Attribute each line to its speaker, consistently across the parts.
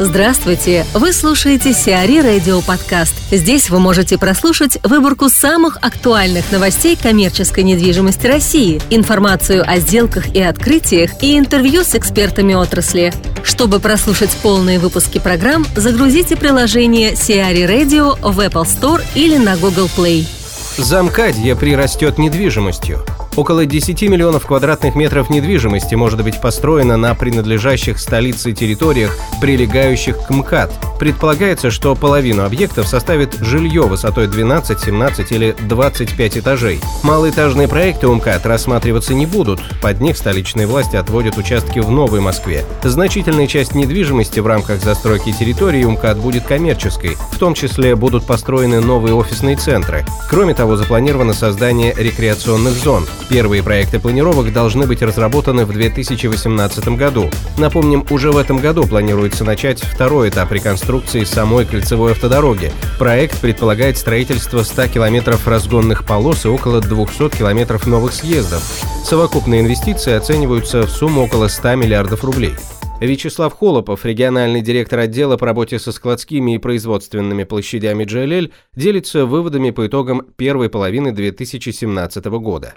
Speaker 1: Здравствуйте! Вы слушаете Сиари Радио Подкаст. Здесь вы можете прослушать выборку самых актуальных новостей коммерческой недвижимости России, информацию о сделках и открытиях и интервью с экспертами отрасли. Чтобы прослушать полные выпуски программ, загрузите приложение Сиари Radio в Apple Store или на Google Play.
Speaker 2: Замкадье прирастет недвижимостью. Около 10 миллионов квадратных метров недвижимости может быть построено на принадлежащих столице территориях, прилегающих к МКАД. Предполагается, что половину объектов составит жилье высотой 12, 17 или 25 этажей. Малоэтажные проекты у МКАД рассматриваться не будут. Под них столичные власти отводят участки в Новой Москве. Значительная часть недвижимости в рамках застройки территории у МКАД будет коммерческой. В том числе будут построены новые офисные центры. Кроме того, запланировано создание рекреационных зон. Первые проекты планировок должны быть разработаны в 2018 году. Напомним, уже в этом году планируется начать второй этап реконструкции самой кольцевой автодороги. Проект предполагает строительство 100 километров разгонных полос и около 200 километров новых съездов. Совокупные инвестиции оцениваются в сумму около 100 миллиардов рублей. Вячеслав Холопов, региональный директор отдела по работе со складскими и производственными площадями GLL, делится выводами по итогам первой половины 2017 года.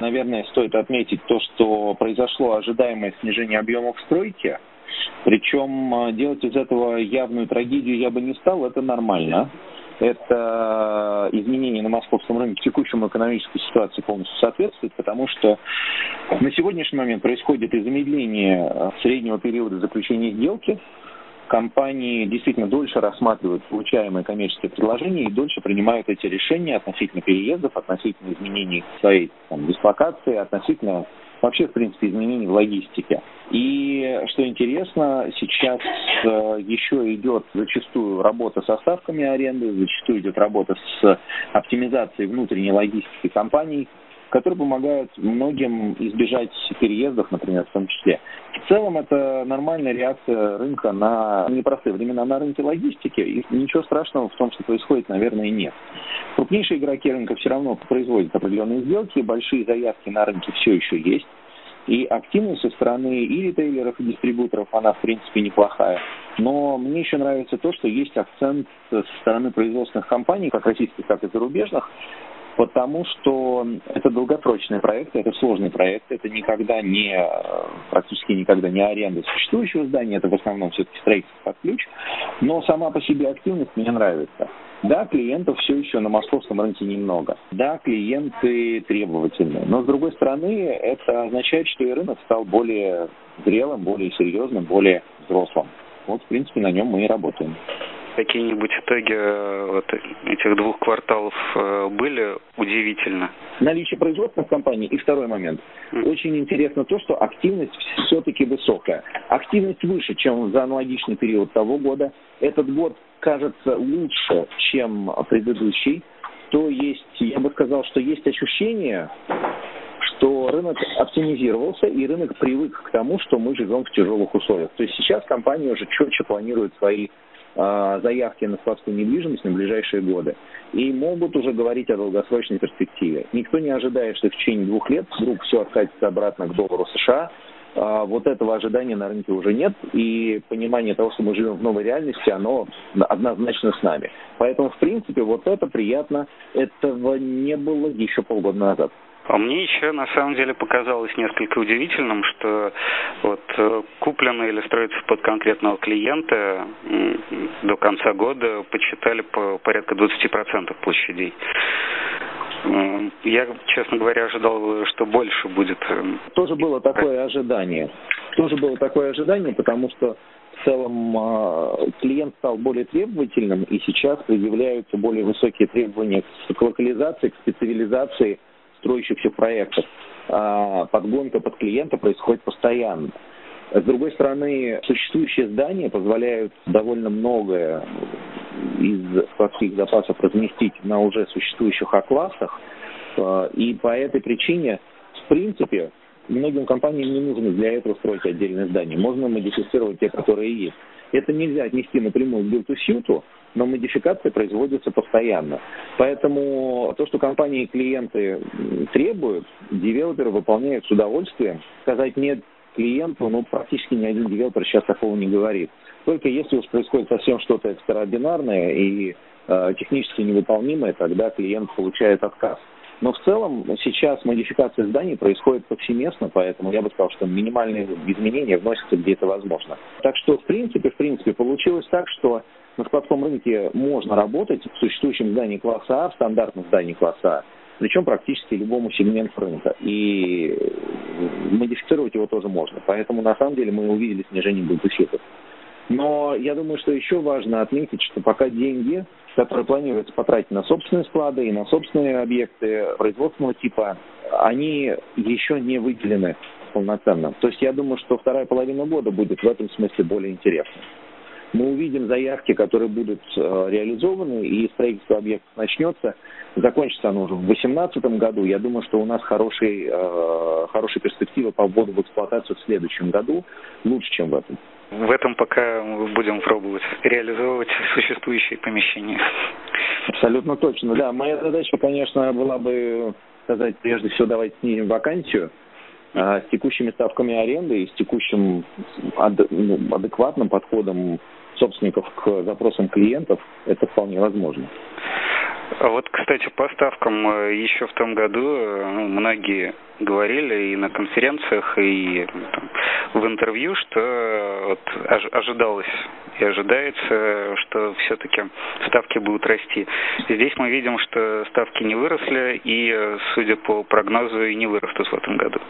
Speaker 3: Наверное, стоит отметить то, что произошло ожидаемое снижение объемов стройки. Причем э, делать из этого явную трагедию я бы не стал, это нормально. Это изменение на московском рынке текущему экономической ситуации полностью соответствует, потому что на сегодняшний момент происходит и замедление э, среднего периода заключения сделки, компании действительно дольше рассматривают получаемые коммерческие предложения и дольше принимают эти решения относительно переездов, относительно изменений своей там, дислокации, относительно вообще, в принципе, изменений в логистике. И что интересно, сейчас э, еще идет зачастую работа со ставками аренды, зачастую идет работа с оптимизацией внутренней логистики компаний, которые помогают многим избежать переездов, например, в том числе. В целом это нормальная реакция рынка на непростые времена на рынке логистики, и ничего страшного в том, что происходит, наверное, нет. Крупнейшие игроки рынка все равно производят определенные сделки, большие заявки на рынке все еще есть. И активность со стороны и ритейлеров, и дистрибуторов, она, в принципе, неплохая. Но мне еще нравится то, что есть акцент со стороны производственных компаний, как российских, так и зарубежных, потому что это долгосрочные проекты, это сложные проекты, это никогда не, практически никогда не аренда существующего здания, это в основном все-таки строительство под ключ, но сама по себе активность мне нравится. Да, клиентов все еще на московском рынке немного. Да, клиенты требовательные. Но, с другой стороны, это означает, что и рынок стал более зрелым, более серьезным, более взрослым. Вот, в принципе, на нем мы и работаем
Speaker 4: какие-нибудь итоги э, вот этих двух кварталов э, были удивительно?
Speaker 3: Наличие производственных компаний и второй момент. Очень интересно то, что активность все-таки высокая. Активность выше, чем за аналогичный период того года. Этот год кажется лучше, чем предыдущий. То есть, я бы сказал, что есть ощущение, что рынок оптимизировался и рынок привык к тому, что мы живем в тяжелых условиях. То есть сейчас компания уже четче планирует свои заявки на складскую недвижимость на ближайшие годы. И могут уже говорить о долгосрочной перспективе. Никто не ожидает, что в течение двух лет вдруг все откатится обратно к доллару США. А, вот этого ожидания на рынке уже нет. И понимание того, что мы живем в новой реальности, оно однозначно с нами. Поэтому, в принципе, вот это приятно. Этого не было еще полгода назад.
Speaker 4: А мне еще на самом деле показалось несколько удивительным, что вот э, куплено или строится под конкретного клиента до конца года почитали по порядка 20% площадей. Я, честно говоря, ожидал, что больше будет. Э,
Speaker 3: Тоже было такое ожидание. Тоже было такое ожидание, потому что в целом а, клиент стал более требовательным, и сейчас предъявляются более высокие требования к локализации, к специализации строящихся проектов. А подгонка под клиента происходит постоянно. С другой стороны, существующие здания позволяют довольно многое из складских запасов разместить на уже существующих. А, и по этой причине, в принципе, многим компаниям не нужно для этого строить отдельное здание. Можно модифицировать те, которые есть. Это нельзя отнести напрямую к build to suit, но модификация производится постоянно. Поэтому то, что компании и клиенты требуют, девелоперы выполняют с удовольствием. Сказать нет клиенту, ну, практически ни один девелопер сейчас такого не говорит. Только если уж происходит совсем что-то экстраординарное и э, технически невыполнимое, тогда клиент получает отказ. Но в целом сейчас модификация зданий происходит повсеместно, поэтому я бы сказал, что минимальные изменения вносятся где это возможно. Так что, в принципе, в принципе, получилось так, что на складском рынке можно работать в существующем здании класса А, в стандартном здании класса А, причем практически любому сегменту рынка. И модифицировать его тоже можно. Поэтому, на самом деле, мы увидели снижение бултуситов. Но я думаю, что еще важно отметить, что пока деньги, которые планируется потратить на собственные склады и на собственные объекты производственного типа, они еще не выделены полноценно. То есть я думаю, что вторая половина года будет в этом смысле более интересной мы увидим заявки, которые будут э, реализованы, и строительство объектов начнется. Закончится оно уже в 2018 году. Я думаю, что у нас хороший, э, хорошие перспективы по вводу в эксплуатацию в следующем году, лучше, чем в этом.
Speaker 4: В этом пока мы будем пробовать реализовывать существующие помещения.
Speaker 3: Абсолютно точно, да. Моя задача, конечно, была бы сказать, прежде всего, давайте снизим вакансию, а с текущими ставками аренды и с текущим ну, адекватным подходом собственников к запросам клиентов, это вполне возможно.
Speaker 4: А вот, кстати, по ставкам э, еще в том году э, ну, многие говорили и на конференциях, и там, в интервью, что вот, ожидалось и ожидается, что все-таки ставки будут расти. Здесь мы видим, что ставки не выросли и, э, судя по прогнозу, и не вырастут в этом году.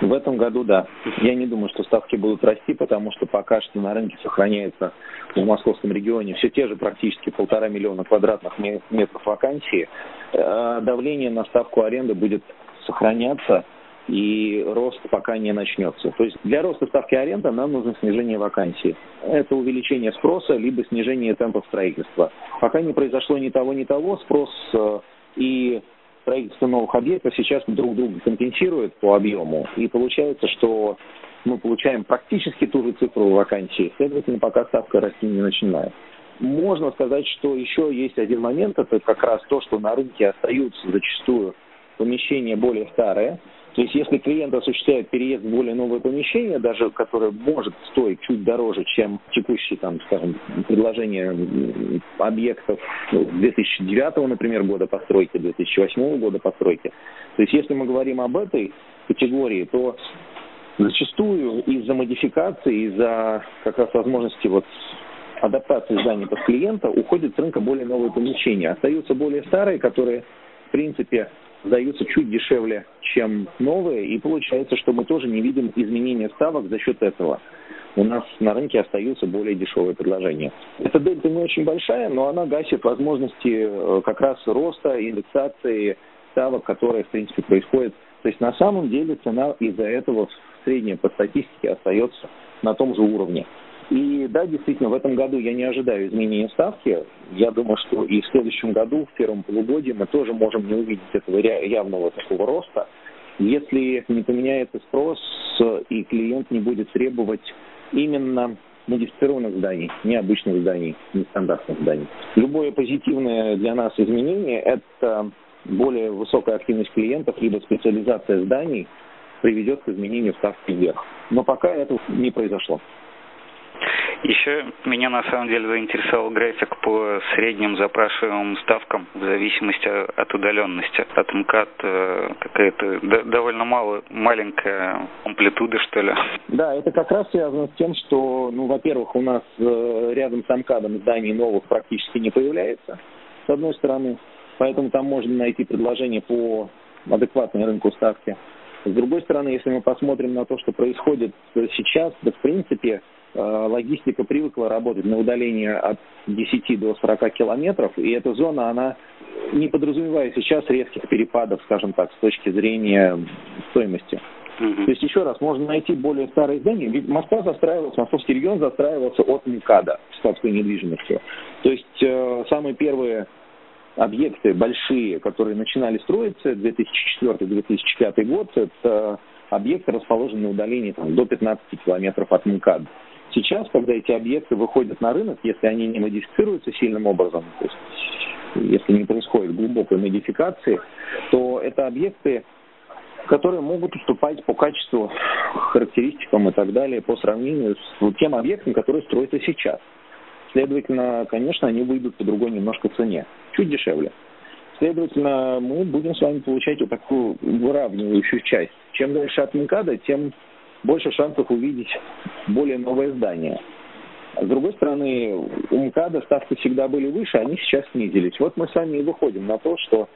Speaker 3: В этом году, да. Я не думаю, что ставки будут расти, потому что пока что на рынке сохраняется в московском регионе все те же практически полтора миллиона квадратных метров вакансии. Э, давление на ставку аренды будет сохраняться, и рост пока не начнется. То есть для роста ставки аренды нам нужно снижение вакансий. Это увеличение спроса, либо снижение темпов строительства. Пока не произошло ни того, ни того, спрос э, и строительство новых объектов сейчас друг друга компенсирует по объему. И получается, что мы получаем практически ту же цифру вакансий. Следовательно, пока ставка расти не начинает. Можно сказать, что еще есть один момент, это как раз то, что на рынке остаются зачастую помещения более старые, то есть если клиент осуществляет переезд в более новое помещение, даже которое может стоить чуть дороже, чем текущие, там, скажем, предложения объектов 2009, например, года постройки, 2008 года постройки, то есть если мы говорим об этой категории, то зачастую из-за модификации, из-за как раз возможности вот адаптации здания под клиента уходит с рынка более новые помещения. Остаются более старые, которые, в принципе, сдаются чуть дешевле, чем новые, и получается, что мы тоже не видим изменения ставок за счет этого. У нас на рынке остаются более дешевые предложения. Эта дельта не очень большая, но она гасит возможности э, как раз роста, индексации ставок, которые, в принципе, происходят. То есть на самом деле цена из-за этого средняя по статистике остается на том же уровне. И да, действительно, в этом году я не ожидаю изменения ставки. Я думаю, что и в следующем году, в первом полугодии, мы тоже можем не увидеть этого явного такого роста, если не поменяется спрос и клиент не будет требовать именно модифицированных зданий, необычных зданий, нестандартных зданий. Любое позитивное для нас изменение – это более высокая активность клиентов, либо специализация зданий приведет к изменению ставки вверх. Но пока этого не произошло.
Speaker 4: Еще меня на самом деле заинтересовал график по средним запрашиваемым ставкам в зависимости от удаленности. От МКАД э, какая-то довольно мало, маленькая амплитуда, что ли.
Speaker 3: Да, это как раз связано с тем, что, ну, во-первых, у нас э, рядом с МКАДом зданий новых практически не появляется, с одной стороны. Поэтому там можно найти предложение по адекватной рынку ставки. С другой стороны, если мы посмотрим на то, что происходит сейчас, да, в принципе, логистика привыкла работать на удалении от 10 до 40 километров, и эта зона, она не подразумевает сейчас резких перепадов, скажем так, с точки зрения стоимости. Mm-hmm. То есть, еще раз, можно найти более старые здания. Ведь Москва застраивалась, московский регион застраивался от МКАДа, складской недвижимостью. То есть, э, самые первые объекты большие, которые начинали строиться 2004-2005 год, это объекты, расположенные на удалении там, до 15 километров от МКАД. Сейчас, когда эти объекты выходят на рынок, если они не модифицируются сильным образом, то есть если не происходит глубокой модификации, то это объекты которые могут уступать по качеству, характеристикам и так далее по сравнению с тем объектом, который строится сейчас. Следовательно, конечно, они выйдут по другой немножко цене, чуть дешевле. Следовательно, мы будем с вами получать вот такую выравнивающую часть. Чем дальше от МКАДа, тем больше шансов увидеть более новое здание. С другой стороны, у МКАДа ставки всегда были выше, они сейчас снизились. Вот мы с вами и выходим на то, что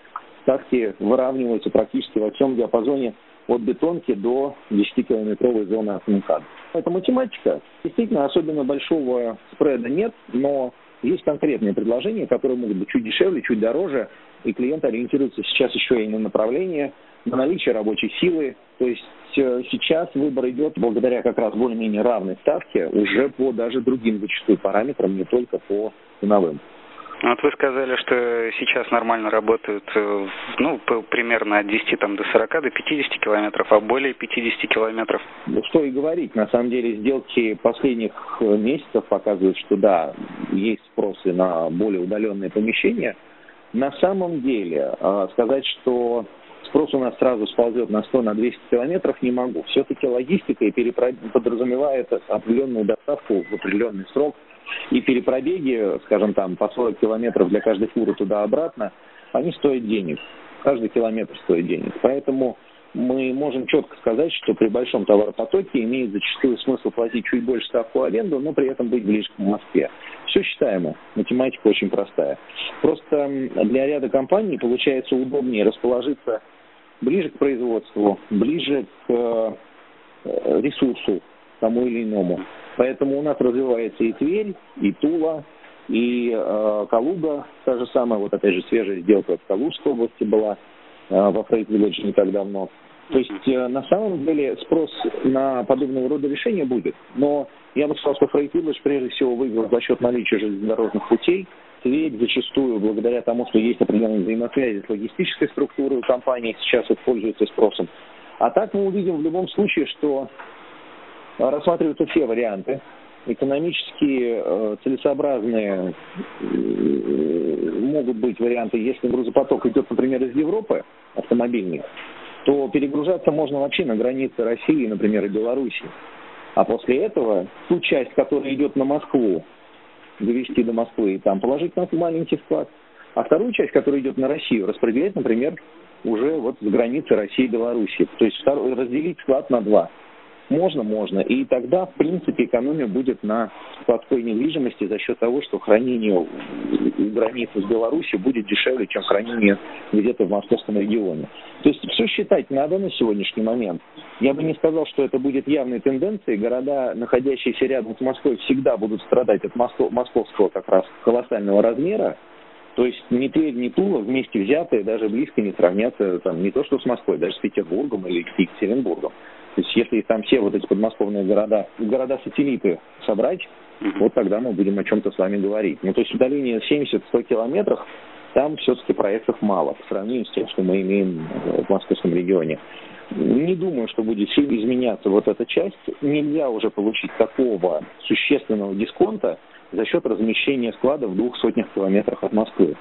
Speaker 3: ставки выравниваются практически во всем диапазоне от бетонки до 10-километровой зоны от МКАДа. Это математика. Действительно, особенно большого спреда нет, но есть конкретные предложения, которые могут быть чуть дешевле, чуть дороже, и клиент ориентируется сейчас еще и на направление, на наличие рабочей силы. То есть э, сейчас выбор идет благодаря как раз более-менее равной ставке уже по даже другим зачастую параметрам, не только по ценовым.
Speaker 4: Вот вы сказали, что сейчас нормально работают э, ну, примерно от 10 там, до 40, до 50 километров, а более 50 километров.
Speaker 3: Ну, что и говорить, на самом деле сделки последних э, месяцев показывают, что да, есть спросы на более удаленные помещения. На самом деле сказать, что спрос у нас сразу сползет на 100, на 200 километров, не могу. Все-таки логистика и перепро... подразумевает определенную доставку в определенный срок – и перепробеги, скажем там, по 40 километров для каждой фуры туда-обратно, они стоят денег. Каждый километр стоит денег. Поэтому мы можем четко сказать, что при большом товаропотоке имеет зачастую смысл платить чуть больше ставку аренду, но при этом быть ближе к Москве. Все считаемо. Математика очень простая. Просто для ряда компаний получается удобнее расположиться ближе к производству, ближе к э, ресурсу тому или иному. Поэтому у нас развивается и Тверь, и Тула, и э, Калуга, та же самая, вот опять же свежая сделка в Калужской области была, э, во Фрейд Village не так давно. То есть э, на самом деле спрос на подобного рода решения будет. Но я бы сказал, что Фрейд Village прежде всего выиграл за счет наличия железнодорожных путей. Тверь зачастую, благодаря тому, что есть определенные взаимосвязи с логистической структурой компании, сейчас вот пользуется спросом. А так мы увидим в любом случае, что рассматриваются все варианты. Экономически э, целесообразные э, могут быть варианты, если грузопоток идет, например, из Европы, автомобильный, то перегружаться можно вообще на границе России, например, и Белоруссии. А после этого ту часть, которая идет на Москву, довести до Москвы и там положить на маленький склад, а вторую часть, которая идет на Россию, распределять, например, уже вот с границы России и Белоруссии. То есть разделить склад на два. Можно, можно. И тогда, в принципе, экономия будет на складской недвижимости за счет того, что хранение у границы с Беларусью будет дешевле, чем хранение где-то в московском регионе. То есть все считать надо на сегодняшний момент. Я бы не сказал, что это будет явной тенденцией. Города, находящиеся рядом с Москвой, всегда будут страдать от московского как раз колоссального размера. То есть ни Тверь, ни Тула вместе взятые даже близко не сравнятся там, не то что с Москвой, даже с Петербургом или с Екатеринбургом. То есть если там все вот эти подмосковные города, города-сателлиты собрать, mm-hmm. вот тогда мы будем о чем-то с вами говорить. Ну, то есть удаление 70-100 километров, там все-таки проектов мало по сравнению с тем, что мы имеем в московском регионе. Не думаю, что будет сильно изменяться вот эта часть. Нельзя уже получить такого существенного дисконта за счет размещения склада в двух сотнях километрах от Москвы.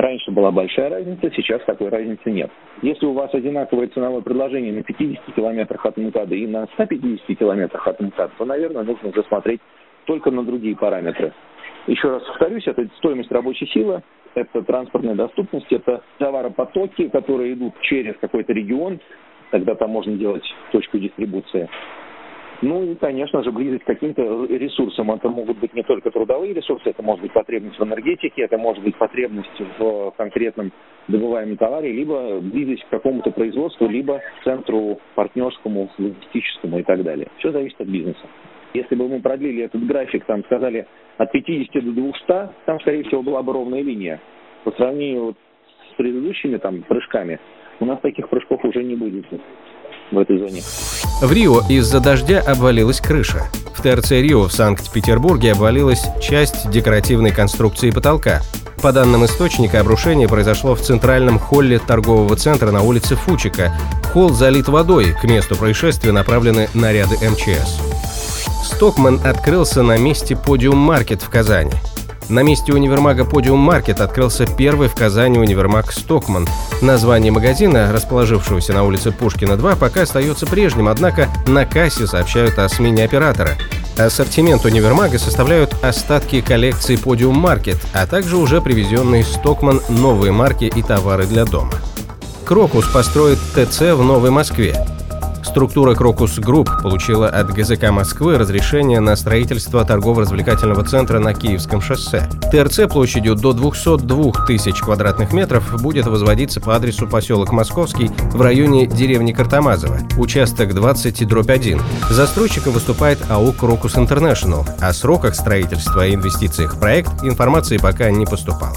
Speaker 3: Раньше была большая разница, сейчас такой разницы нет. Если у вас одинаковое ценовое предложение на 50 километрах от МКАДа и на 150 километрах от МКАДа, то, наверное, нужно уже смотреть только на другие параметры. Еще раз повторюсь, это стоимость рабочей силы, это транспортная доступность, это товаропотоки, которые идут через какой-то регион, тогда там можно делать точку дистрибуции. Ну и, конечно же, близость к каким-то ресурсам. Это могут быть не только трудовые ресурсы, это может быть потребность в энергетике, это может быть потребность в конкретном добываемом товаре, либо близость к какому-то производству, либо к центру партнерскому, логистическому и так далее. Все зависит от бизнеса. Если бы мы продлили этот график, там сказали от 50 до 200, там, скорее всего, была бы ровная линия. По сравнению с предыдущими там прыжками, у нас таких прыжков уже не будет в этой зоне.
Speaker 2: В Рио из-за дождя обвалилась крыша. В ТРЦ Рио в Санкт-Петербурге обвалилась часть декоративной конструкции потолка. По данным источника, обрушение произошло в центральном холле торгового центра на улице Фучика. Холл залит водой, к месту происшествия направлены наряды МЧС. Стокман открылся на месте Подиум Маркет в Казани. На месте универмага «Подиум Маркет» открылся первый в Казани универмаг «Стокман». Название магазина, расположившегося на улице Пушкина 2, пока остается прежним, однако на кассе сообщают о смене оператора. Ассортимент универмага составляют остатки коллекции «Подиум Маркет», а также уже привезенные «Стокман» новые марки и товары для дома. Крокус построит ТЦ в Новой Москве. Структура Крокус Групп получила от ГЗК Москвы разрешение на строительство торгово-развлекательного центра на Киевском шоссе. ТРЦ площадью до 202 тысяч квадратных метров будет возводиться по адресу поселок Московский в районе деревни Картамазово, участок 20 дробь 1. Застройщиком выступает АУ Крокус Интернешнл. О сроках строительства и инвестициях в проект информации пока не поступало.